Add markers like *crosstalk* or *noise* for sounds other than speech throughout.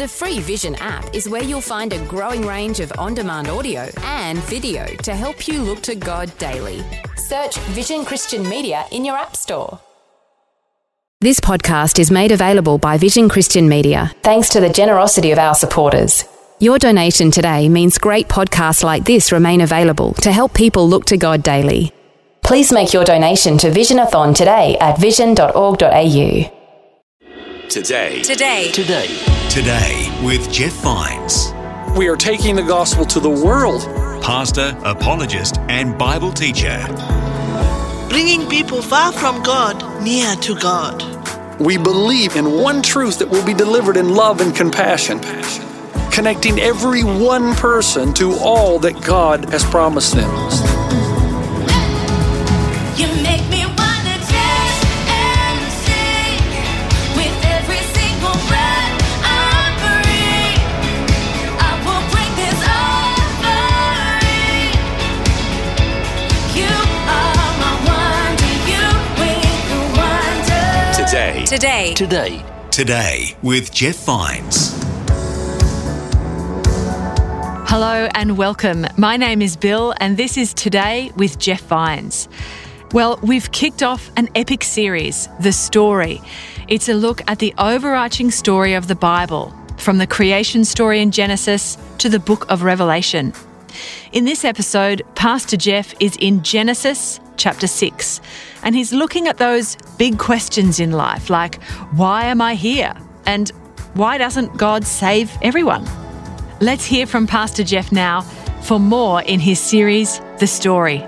The free Vision app is where you'll find a growing range of on demand audio and video to help you look to God daily. Search Vision Christian Media in your App Store. This podcast is made available by Vision Christian Media thanks to the generosity of our supporters. Your donation today means great podcasts like this remain available to help people look to God daily. Please make your donation to Visionathon today at vision.org.au. Today. Today. Today. Today with Jeff Vines, We are taking the gospel to the world. pastor, apologist, and Bible teacher. bringing people far from God near to God. We believe in one truth that will be delivered in love and compassion, connecting every one person to all that God has promised them. Today. Today. Today, Today with Jeff Vines. Hello and welcome. My name is Bill, and this is Today with Jeff Vines. Well, we've kicked off an epic series, The Story. It's a look at the overarching story of the Bible, from the creation story in Genesis to the book of Revelation. In this episode, Pastor Jeff is in Genesis chapter 6, and he's looking at those big questions in life like, why am I here? And why doesn't God save everyone? Let's hear from Pastor Jeff now for more in his series, The Story.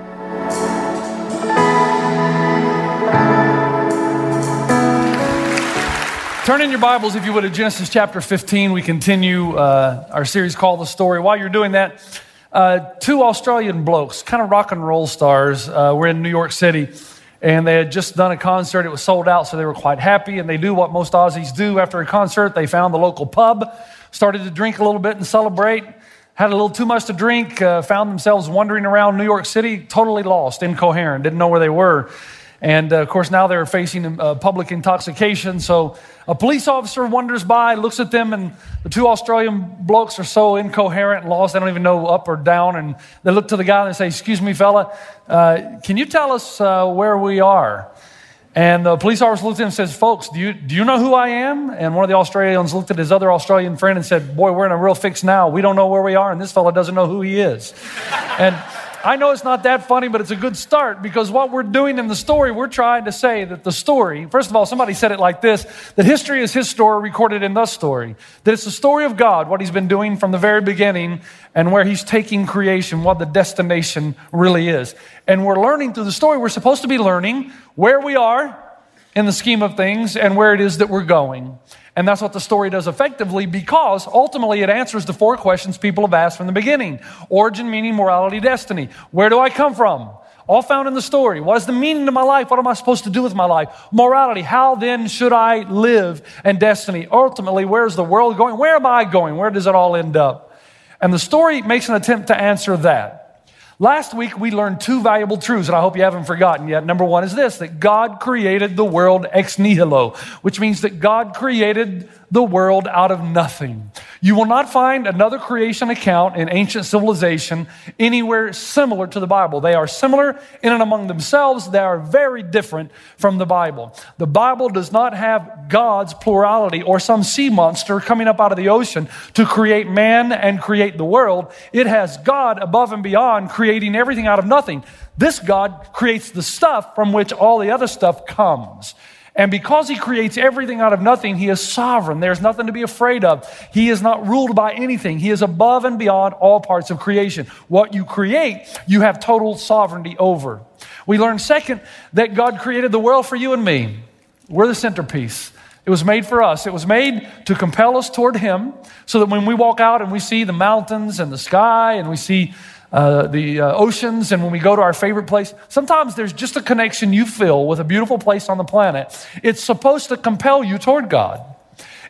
Turn in your Bibles, if you would, to Genesis chapter 15. We continue uh, our series called The Story. While you're doing that, uh, two Australian blokes, kind of rock and roll stars, uh, were in New York City, and they had just done a concert. It was sold out, so they were quite happy, and they do what most Aussies do after a concert. They found the local pub, started to drink a little bit and celebrate, had a little too much to drink, uh, found themselves wandering around New York City, totally lost, incoherent, didn't know where they were. And uh, of course, now they're facing uh, public intoxication. So a police officer wanders by, looks at them, and the two Australian blokes are so incoherent and lost, they don't even know up or down. And they look to the guy and they say, Excuse me, fella, uh, can you tell us uh, where we are? And the police officer looked at him and says, Folks, do you, do you know who I am? And one of the Australians looked at his other Australian friend and said, Boy, we're in a real fix now. We don't know where we are, and this fella doesn't know who he is. and I know it's not that funny, but it's a good start because what we're doing in the story, we're trying to say that the story, first of all, somebody said it like this that history is his story recorded in the story. That it's the story of God, what he's been doing from the very beginning, and where he's taking creation, what the destination really is. And we're learning through the story, we're supposed to be learning where we are in the scheme of things and where it is that we're going. And that's what the story does effectively because ultimately it answers the four questions people have asked from the beginning origin, meaning, morality, destiny. Where do I come from? All found in the story. What is the meaning of my life? What am I supposed to do with my life? Morality. How then should I live? And destiny. Ultimately, where's the world going? Where am I going? Where does it all end up? And the story makes an attempt to answer that. Last week, we learned two valuable truths, and I hope you haven't forgotten yet. Number one is this that God created the world ex nihilo, which means that God created the world out of nothing. You will not find another creation account in ancient civilization anywhere similar to the Bible. They are similar in and among themselves, they are very different from the Bible. The Bible does not have God's plurality or some sea monster coming up out of the ocean to create man and create the world. It has God above and beyond creating everything out of nothing. This God creates the stuff from which all the other stuff comes. And because he creates everything out of nothing, he is sovereign. There's nothing to be afraid of. He is not ruled by anything. He is above and beyond all parts of creation. What you create, you have total sovereignty over. We learn second that God created the world for you and me. We're the centerpiece. It was made for us. It was made to compel us toward Him so that when we walk out and we see the mountains and the sky and we see uh, the uh, oceans and when we go to our favorite place, sometimes there's just a connection you feel with a beautiful place on the planet. It's supposed to compel you toward God.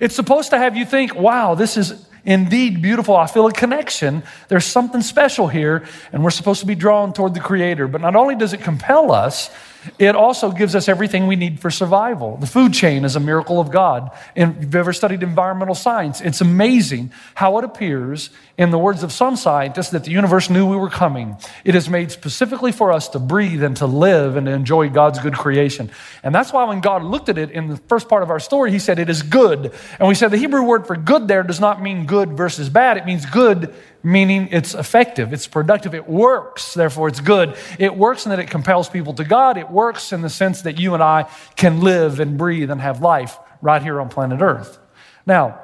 It's supposed to have you think, wow, this is indeed beautiful. I feel a connection. There's something special here, and we're supposed to be drawn toward the Creator. But not only does it compel us, it also gives us everything we need for survival. The food chain is a miracle of God. And if you've ever studied environmental science, it's amazing how it appears, in the words of some scientists, that the universe knew we were coming. It is made specifically for us to breathe and to live and to enjoy God's good creation. And that's why when God looked at it in the first part of our story, He said, It is good. And we said the Hebrew word for good there does not mean good versus bad, it means good meaning it's effective, it's productive, it works, therefore it's good. It works in that it compels people to God. It works in the sense that you and I can live and breathe and have life right here on planet Earth. Now,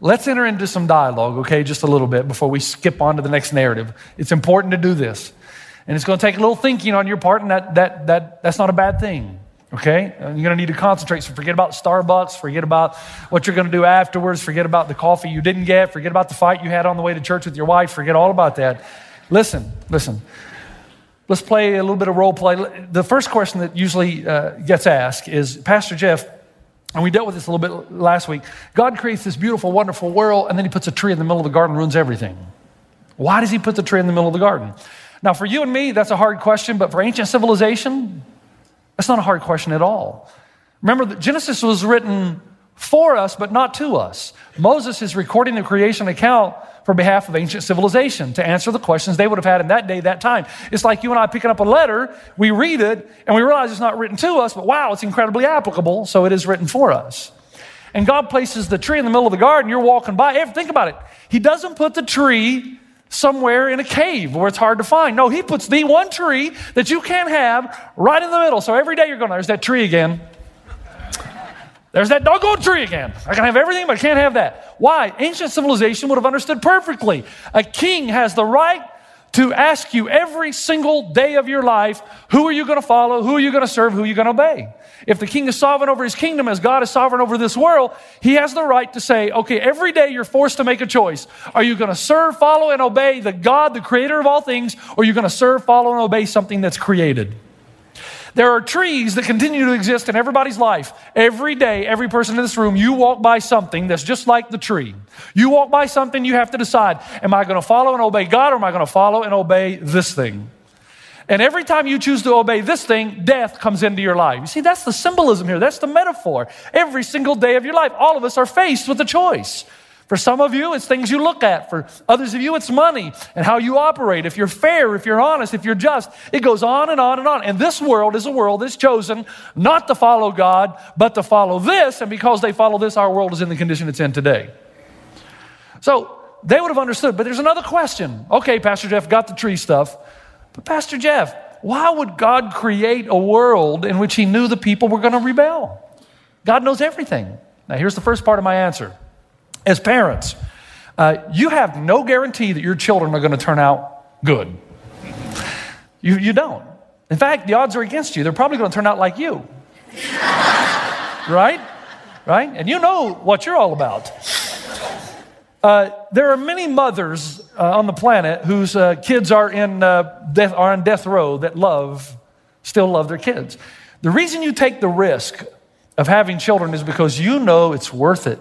let's enter into some dialogue, okay, just a little bit before we skip on to the next narrative. It's important to do this. And it's going to take a little thinking on your part, and that, that, that, that's not a bad thing. Okay? You're going to need to concentrate. So forget about Starbucks, forget about what you're going to do afterwards, forget about the coffee you didn't get, forget about the fight you had on the way to church with your wife, forget all about that. Listen, listen. Let's play a little bit of role play. The first question that usually uh, gets asked is Pastor Jeff, and we dealt with this a little bit last week. God creates this beautiful, wonderful world, and then he puts a tree in the middle of the garden, ruins everything. Why does he put the tree in the middle of the garden? Now, for you and me, that's a hard question, but for ancient civilization, that's not a hard question at all. Remember that Genesis was written for us, but not to us. Moses is recording the creation account for behalf of ancient civilization to answer the questions they would have had in that day, that time. It's like you and I picking up a letter, we read it, and we realize it's not written to us, but wow, it's incredibly applicable, so it is written for us. And God places the tree in the middle of the garden, you're walking by. Hey, Think about it. He doesn't put the tree somewhere in a cave where it's hard to find. No, He puts the one tree that you can't have right in the middle. So every day you're going, there's that tree again. There's that doggone tree again. I can have everything, but I can't have that. Why? Ancient civilization would have understood perfectly. A king has the right to ask you every single day of your life who are you going to follow, who are you going to serve, who are you going to obey. If the king is sovereign over his kingdom as God is sovereign over this world, he has the right to say, okay, every day you're forced to make a choice. Are you going to serve, follow, and obey the God, the creator of all things, or are you going to serve, follow, and obey something that's created? There are trees that continue to exist in everybody's life. Every day, every person in this room, you walk by something that's just like the tree. You walk by something, you have to decide Am I going to follow and obey God, or am I going to follow and obey this thing? And every time you choose to obey this thing, death comes into your life. You see, that's the symbolism here. That's the metaphor. Every single day of your life, all of us are faced with a choice. For some of you, it's things you look at. For others of you, it's money and how you operate. If you're fair, if you're honest, if you're just, it goes on and on and on. And this world is a world that's chosen not to follow God, but to follow this. And because they follow this, our world is in the condition it's in today. So they would have understood. But there's another question. Okay, Pastor Jeff got the tree stuff. But Pastor Jeff, why would God create a world in which he knew the people were going to rebel? God knows everything. Now, here's the first part of my answer. As parents, uh, you have no guarantee that your children are going to turn out good. You, you don't. In fact, the odds are against you. They're probably going to turn out like you. *laughs* right? Right? And you know what you're all about. Uh, there are many mothers uh, on the planet whose uh, kids are in uh, death, are on death row that love, still love their kids. The reason you take the risk of having children is because you know it's worth it.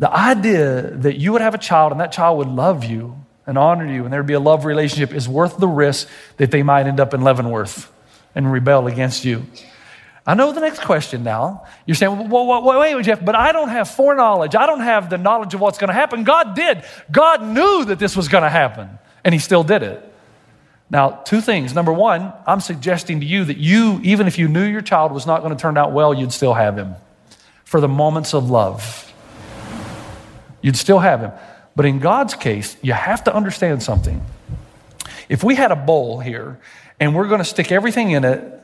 The idea that you would have a child and that child would love you and honor you and there'd be a love relationship is worth the risk that they might end up in Leavenworth and rebel against you. I know the next question now. You're saying, well, wait, wait, wait, Jeff, but I don't have foreknowledge. I don't have the knowledge of what's going to happen. God did. God knew that this was going to happen, and He still did it. Now, two things. Number one, I'm suggesting to you that you, even if you knew your child was not going to turn out well, you'd still have him for the moments of love. You'd still have him. But in God's case, you have to understand something. If we had a bowl here and we're going to stick everything in it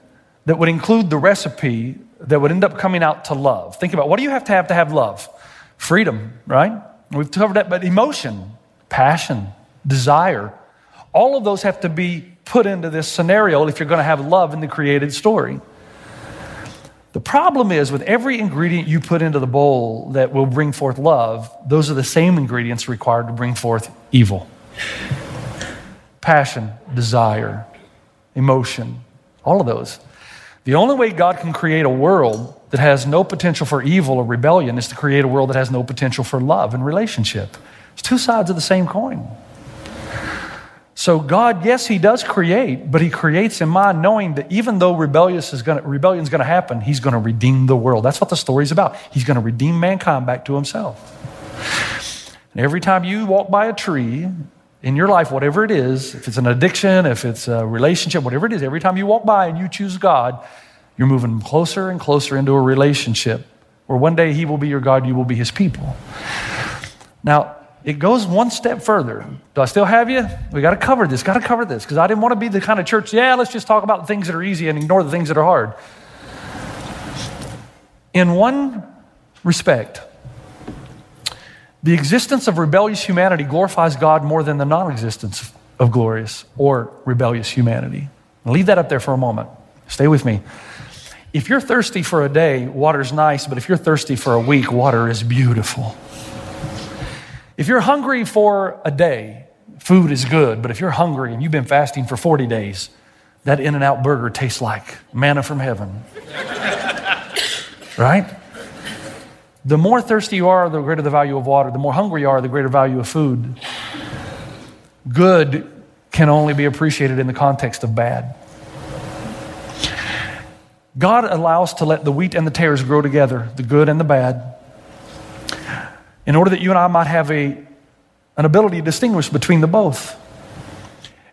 that would include the recipe that would end up coming out to love. Think about what do you have to have to have love? Freedom, right? We've covered that, but emotion, passion, desire, all of those have to be put into this scenario if you're going to have love in the created story. The problem is with every ingredient you put into the bowl that will bring forth love, those are the same ingredients required to bring forth evil. Passion, desire, emotion, all of those. The only way God can create a world that has no potential for evil or rebellion is to create a world that has no potential for love and relationship. It's two sides of the same coin. So God, yes, He does create, but He creates in mind knowing that even though rebellious is gonna, rebellion is going to happen, He's going to redeem the world. That's what the story's about. He's going to redeem mankind back to Himself. And every time you walk by a tree in your life, whatever it is, if it's an addiction, if it's a relationship, whatever it is, every time you walk by and you choose God, you're moving closer and closer into a relationship where one day He will be your God, you will be His people. Now, it goes one step further. Do I still have you? We got to cover this, got to cover this, because I didn't want to be the kind of church, yeah, let's just talk about the things that are easy and ignore the things that are hard. In one respect, the existence of rebellious humanity glorifies God more than the non existence of glorious or rebellious humanity. I'll Leave that up there for a moment. Stay with me. If you're thirsty for a day, water's nice, but if you're thirsty for a week, water is beautiful. If you're hungry for a day, food is good, but if you're hungry and you've been fasting for 40 days, that In N Out burger tastes like manna from heaven. *laughs* right? The more thirsty you are, the greater the value of water. The more hungry you are, the greater value of food. Good can only be appreciated in the context of bad. God allows to let the wheat and the tares grow together, the good and the bad, in order that you and I might have a, an ability to distinguish between the both.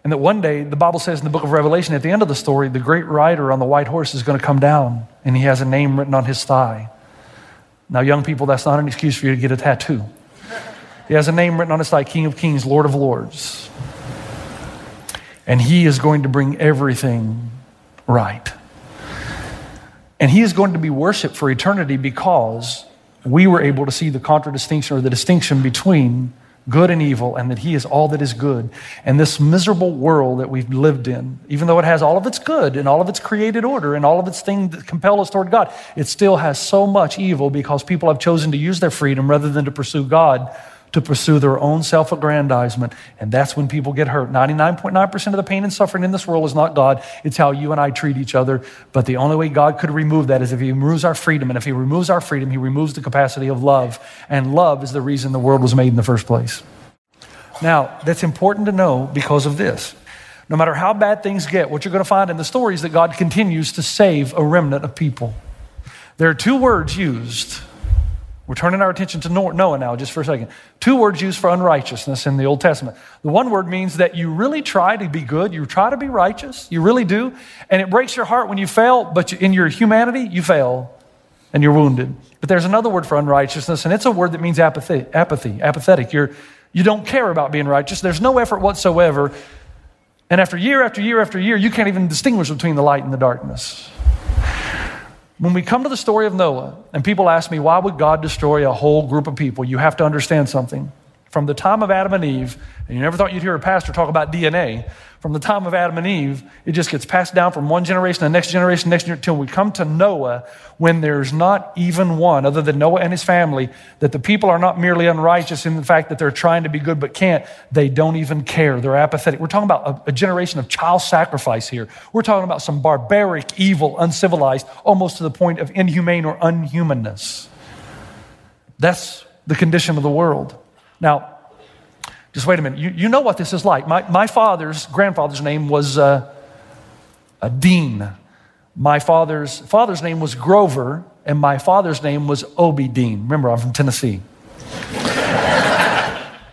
And that one day, the Bible says in the book of Revelation, at the end of the story, the great rider on the white horse is going to come down, and he has a name written on his thigh. Now, young people, that's not an excuse for you to get a tattoo. He has a name written on his side King of Kings, Lord of Lords. And he is going to bring everything right. And he is going to be worshiped for eternity because we were able to see the contradistinction or the distinction between good and evil, and that He is all that is good. And this miserable world that we've lived in, even though it has all of its good and all of its created order and all of its things that compel us toward God, it still has so much evil because people have chosen to use their freedom rather than to pursue God. To pursue their own self aggrandizement. And that's when people get hurt. 99.9% of the pain and suffering in this world is not God, it's how you and I treat each other. But the only way God could remove that is if He removes our freedom. And if He removes our freedom, He removes the capacity of love. And love is the reason the world was made in the first place. Now, that's important to know because of this. No matter how bad things get, what you're going to find in the story is that God continues to save a remnant of people. There are two words used. We're turning our attention to Noah now, just for a second. Two words used for unrighteousness in the Old Testament. The one word means that you really try to be good, you try to be righteous, you really do, and it breaks your heart when you fail, but in your humanity, you fail and you're wounded. But there's another word for unrighteousness, and it's a word that means apathy, apathy apathetic. You're, you don't care about being righteous. There's no effort whatsoever. And after year after year after year, you can't even distinguish between the light and the darkness. When we come to the story of Noah, and people ask me, why would God destroy a whole group of people? You have to understand something. From the time of Adam and Eve, and you never thought you'd hear a pastor talk about DNA, from the time of Adam and Eve, it just gets passed down from one generation to the next generation, next generation, until we come to Noah, when there's not even one, other than Noah and his family, that the people are not merely unrighteous in the fact that they're trying to be good but can't. They don't even care. They're apathetic. We're talking about a, a generation of child sacrifice here. We're talking about some barbaric, evil, uncivilized, almost to the point of inhumane or unhumanness. That's the condition of the world. Now, just wait a minute. You, you know what this is like. My, my father's grandfather's name was uh, a Dean. My father's father's name was Grover, and my father's name was Obie Dean. Remember, I'm from Tennessee. *laughs*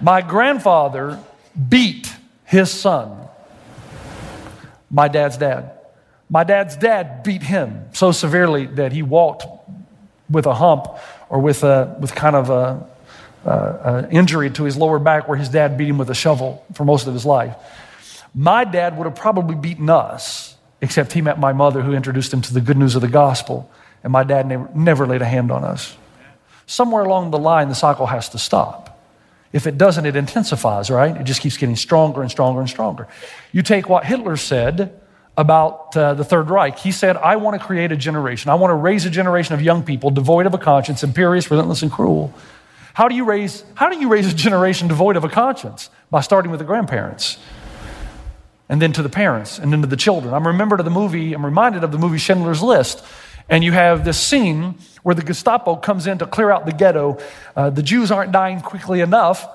my grandfather beat his son, my dad's dad. My dad's dad beat him so severely that he walked with a hump or with, a, with kind of a, uh, uh, injury to his lower back where his dad beat him with a shovel for most of his life. My dad would have probably beaten us, except he met my mother who introduced him to the good news of the gospel, and my dad never, never laid a hand on us. Somewhere along the line, the cycle has to stop. If it doesn't, it intensifies, right? It just keeps getting stronger and stronger and stronger. You take what Hitler said about uh, the Third Reich. He said, I want to create a generation. I want to raise a generation of young people devoid of a conscience, imperious, relentless, and cruel. How do you raise, how do you raise a generation devoid of a conscience? By starting with the grandparents. And then to the parents, and then to the children. I'm remembered of the movie, I'm reminded of the movie Schindler's List. And you have this scene where the Gestapo comes in to clear out the ghetto. Uh, the Jews aren't dying quickly enough.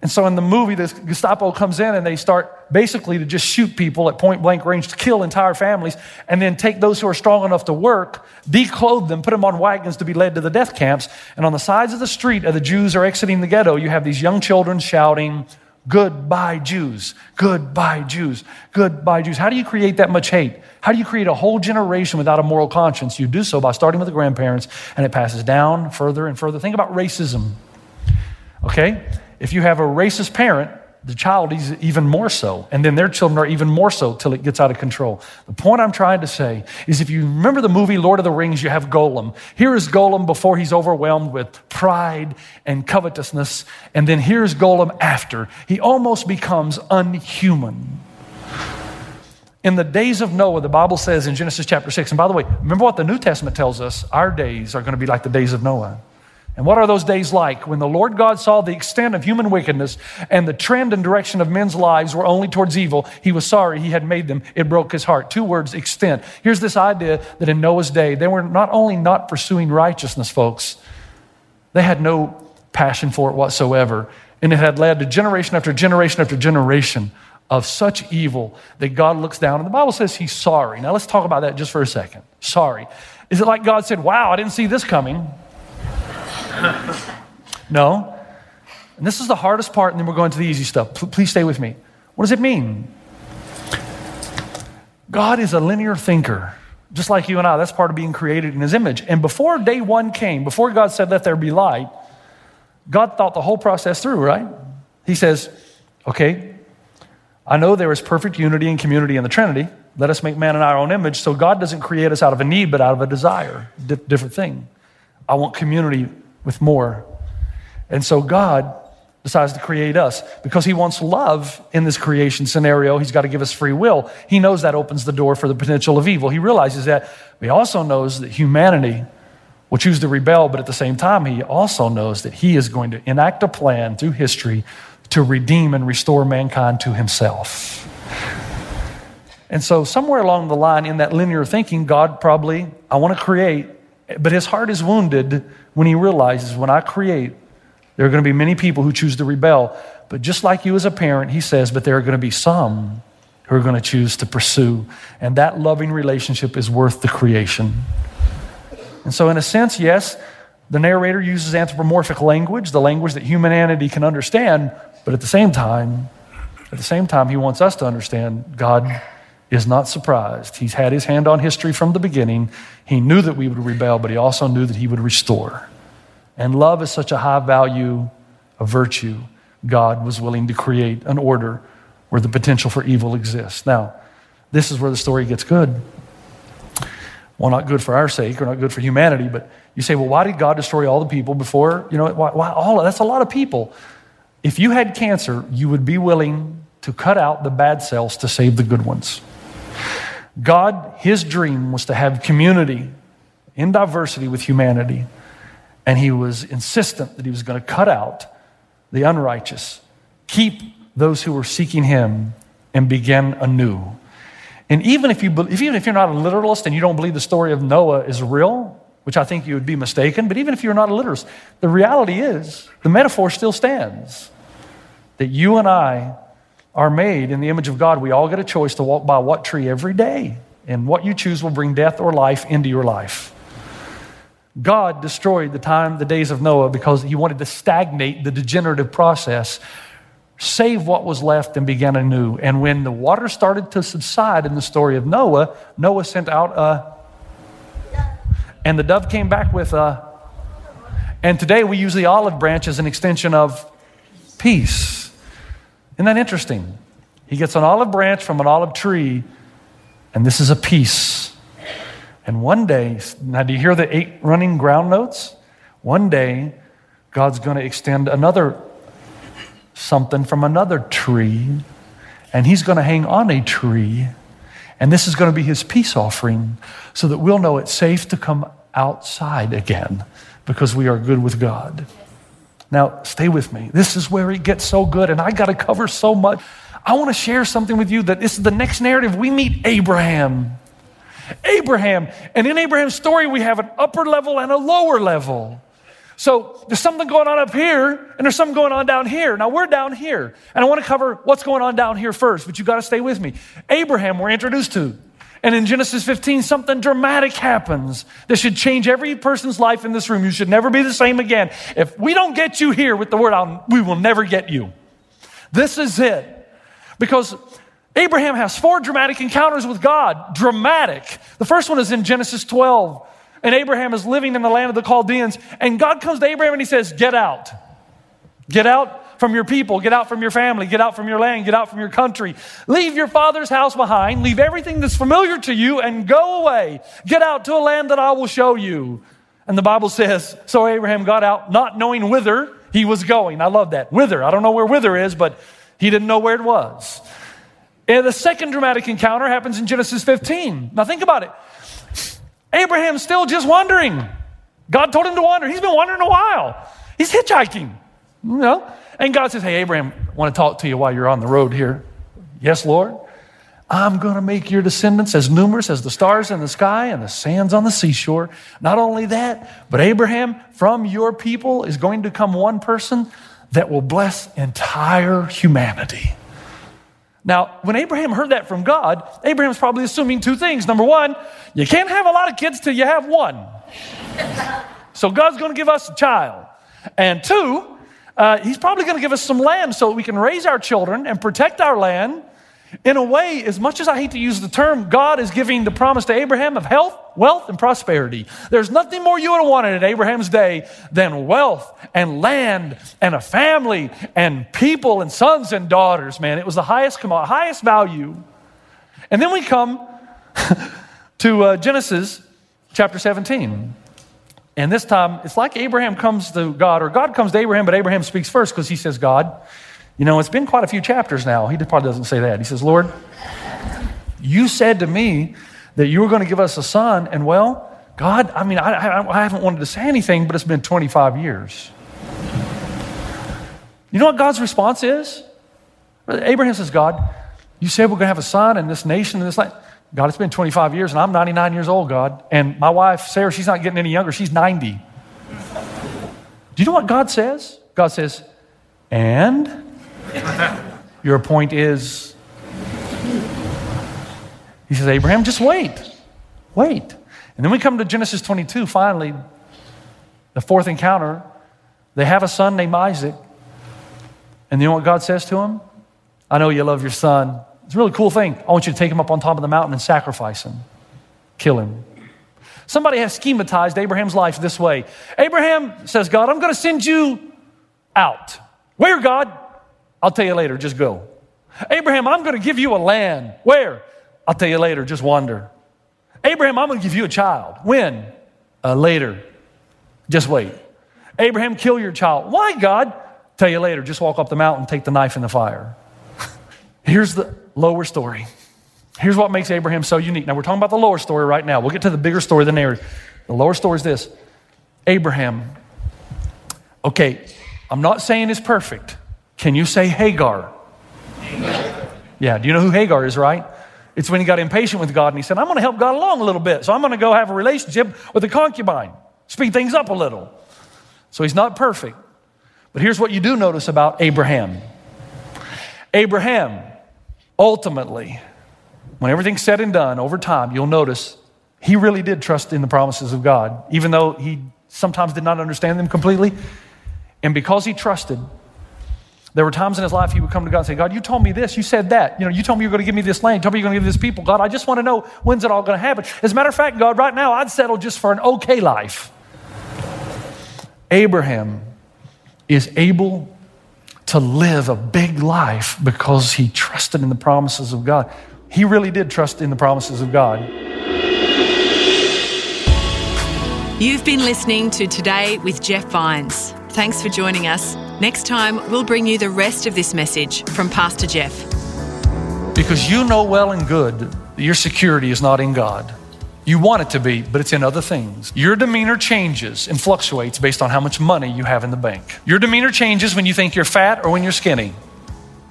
And so in the movie, this Gestapo comes in and they start basically to just shoot people at point blank range to kill entire families and then take those who are strong enough to work, declothe them, put them on wagons to be led to the death camps. And on the sides of the street as the Jews are exiting the ghetto, you have these young children shouting, Goodbye, Jews. Goodbye, Jews. Goodbye, Jews. How do you create that much hate? How do you create a whole generation without a moral conscience? You do so by starting with the grandparents, and it passes down further and further. Think about racism. Okay? If you have a racist parent, the child is even more so. And then their children are even more so till it gets out of control. The point I'm trying to say is if you remember the movie Lord of the Rings, you have Gollum. Here is Gollum before he's overwhelmed with pride and covetousness. And then here's Gollum after. He almost becomes unhuman. In the days of Noah, the Bible says in Genesis chapter 6, and by the way, remember what the New Testament tells us our days are going to be like the days of Noah. And what are those days like? When the Lord God saw the extent of human wickedness and the trend and direction of men's lives were only towards evil, he was sorry he had made them. It broke his heart. Two words, extent. Here's this idea that in Noah's day, they were not only not pursuing righteousness, folks, they had no passion for it whatsoever. And it had led to generation after generation after generation of such evil that God looks down. And the Bible says he's sorry. Now let's talk about that just for a second. Sorry. Is it like God said, Wow, I didn't see this coming? *laughs* no. And this is the hardest part, and then we're going to the easy stuff. Please stay with me. What does it mean? God is a linear thinker, just like you and I. That's part of being created in his image. And before day one came, before God said, Let there be light, God thought the whole process through, right? He says, Okay, I know there is perfect unity and community in the Trinity. Let us make man in our own image. So God doesn't create us out of a need, but out of a desire. Di- different thing. I want community with more. And so God decides to create us because he wants love in this creation scenario. He's got to give us free will. He knows that opens the door for the potential of evil. He realizes that. He also knows that humanity will choose to rebel, but at the same time, he also knows that he is going to enact a plan through history to redeem and restore mankind to himself. And so, somewhere along the line in that linear thinking, God probably, I want to create, but his heart is wounded when he realizes when I create, there are going to be many people who choose to rebel. But just like you as a parent, he says, but there are going to be some who are going to choose to pursue. And that loving relationship is worth the creation. And so, in a sense, yes, the narrator uses anthropomorphic language, the language that humanity can understand, but at the same time, at the same time, he wants us to understand God is not surprised. He's had his hand on history from the beginning. He knew that we would rebel, but he also knew that he would restore. And love is such a high value a virtue. God was willing to create an order where the potential for evil exists. Now, this is where the story gets good. Well, not good for our sake or not good for humanity, but you say, well, why did God destroy all the people before? You know, why, why all that's a lot of people. If you had cancer, you would be willing to cut out the bad cells to save the good ones. God, his dream was to have community in diversity with humanity. And he was insistent that he was going to cut out the unrighteous, keep those who were seeking him, and begin anew. And even if, you, even if you're not a literalist and you don't believe the story of Noah is real, which I think you would be mistaken, but even if you're not a literalist, the reality is the metaphor still stands that you and I are made in the image of God. We all get a choice to walk by what tree every day, and what you choose will bring death or life into your life. God destroyed the time, the days of Noah, because he wanted to stagnate the degenerative process, save what was left, and begin anew. And when the water started to subside in the story of Noah, Noah sent out a, and the dove came back with a, and today we use the olive branch as an extension of peace. Isn't that interesting? He gets an olive branch from an olive tree, and this is a piece. And one day, now do you hear the eight running ground notes? One day, God's going to extend another something from another tree, and He's going to hang on a tree. And this is going to be His peace offering so that we'll know it's safe to come outside again because we are good with God. Now, stay with me. This is where it gets so good, and I got to cover so much. I want to share something with you that this is the next narrative. We meet Abraham. Abraham. And in Abraham's story, we have an upper level and a lower level. So there's something going on up here, and there's something going on down here. Now we're down here, and I want to cover what's going on down here first, but you got to stay with me. Abraham, we're introduced to. And in Genesis 15, something dramatic happens that should change every person's life in this room. You should never be the same again. If we don't get you here with the word, I'll, we will never get you. This is it. Because Abraham has four dramatic encounters with God. Dramatic. The first one is in Genesis 12. And Abraham is living in the land of the Chaldeans. And God comes to Abraham and he says, Get out. Get out from your people. Get out from your family. Get out from your land. Get out from your country. Leave your father's house behind. Leave everything that's familiar to you and go away. Get out to a land that I will show you. And the Bible says, So Abraham got out, not knowing whither he was going. I love that. Whither. I don't know where whither is, but he didn't know where it was. And the second dramatic encounter happens in Genesis 15. Now think about it. Abraham's still just wandering. God told him to wander. He's been wandering a while. He's hitchhiking, know? And God says, Hey, Abraham, I want to talk to you while you're on the road here. Yes, Lord. I'm going to make your descendants as numerous as the stars in the sky and the sands on the seashore. Not only that, but Abraham, from your people is going to come one person that will bless entire humanity. Now, when Abraham heard that from God, Abraham's probably assuming two things. Number one, you can't have a lot of kids till you have one. *laughs* So God's going to give us a child. And two, uh, he's probably going to give us some land so that we can raise our children and protect our land. In a way, as much as I hate to use the term, God is giving the promise to Abraham of health, wealth, and prosperity. There's nothing more you would have wanted in Abraham's day than wealth and land and a family and people and sons and daughters, man. It was the highest, highest value. And then we come *laughs* to uh, Genesis chapter 17. And this time, it's like Abraham comes to God, or God comes to Abraham, but Abraham speaks first because he says, God, you know, it's been quite a few chapters now. He probably doesn't say that. He says, Lord, you said to me that you were going to give us a son, and well, God, I mean, I, I, I haven't wanted to say anything, but it's been 25 years. You know what God's response is? Abraham says, God, you said we're going to have a son and this nation and this land. God, it's been 25 years and I'm 99 years old, God. And my wife, Sarah, she's not getting any younger. She's 90. Do you know what God says? God says, and your point is, he says, Abraham, just wait. Wait. And then we come to Genesis 22, finally, the fourth encounter. They have a son named Isaac. And you know what God says to him? I know you love your son. It's a really cool thing. I want you to take him up on top of the mountain and sacrifice him, kill him. Somebody has schematized Abraham's life this way Abraham says, God, I'm going to send you out. Where, God? I'll tell you later, just go. Abraham, I'm going to give you a land. Where? I'll tell you later, just wander. Abraham, I'm going to give you a child. When? Uh, later. Just wait. Abraham, kill your child. Why, God? Tell you later, just walk up the mountain, take the knife in the fire. Here's the lower story. Here's what makes Abraham so unique. Now, we're talking about the lower story right now. We'll get to the bigger story, the narrative. The lower story is this Abraham, okay, I'm not saying is perfect. Can you say Hagar? Yeah, do you know who Hagar is, right? It's when he got impatient with God and he said, I'm going to help God along a little bit. So I'm going to go have a relationship with a concubine, speed things up a little. So he's not perfect. But here's what you do notice about Abraham Abraham, ultimately, when everything's said and done over time, you'll notice he really did trust in the promises of God, even though he sometimes did not understand them completely. And because he trusted, there were times in his life he would come to God and say, God, you told me this, you said that. You know, you told me you're going to give me this land, you told me you're going to give this people. God, I just want to know when's it all going to happen. As a matter of fact, God, right now I'd settle just for an okay life. Abraham is able to live a big life because he trusted in the promises of God. He really did trust in the promises of God. You've been listening to Today with Jeff Vines. Thanks for joining us. Next time, we'll bring you the rest of this message from Pastor Jeff. Because you know well and good that your security is not in God. You want it to be, but it's in other things. Your demeanor changes and fluctuates based on how much money you have in the bank. Your demeanor changes when you think you're fat or when you're skinny.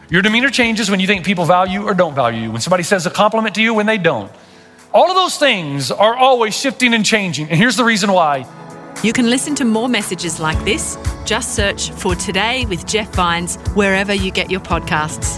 Your demeanor changes when you think people value or don't value you. When somebody says a compliment to you when they don't. All of those things are always shifting and changing. And here's the reason why You can listen to more messages like this. Just search for Today with Jeff Vines wherever you get your podcasts.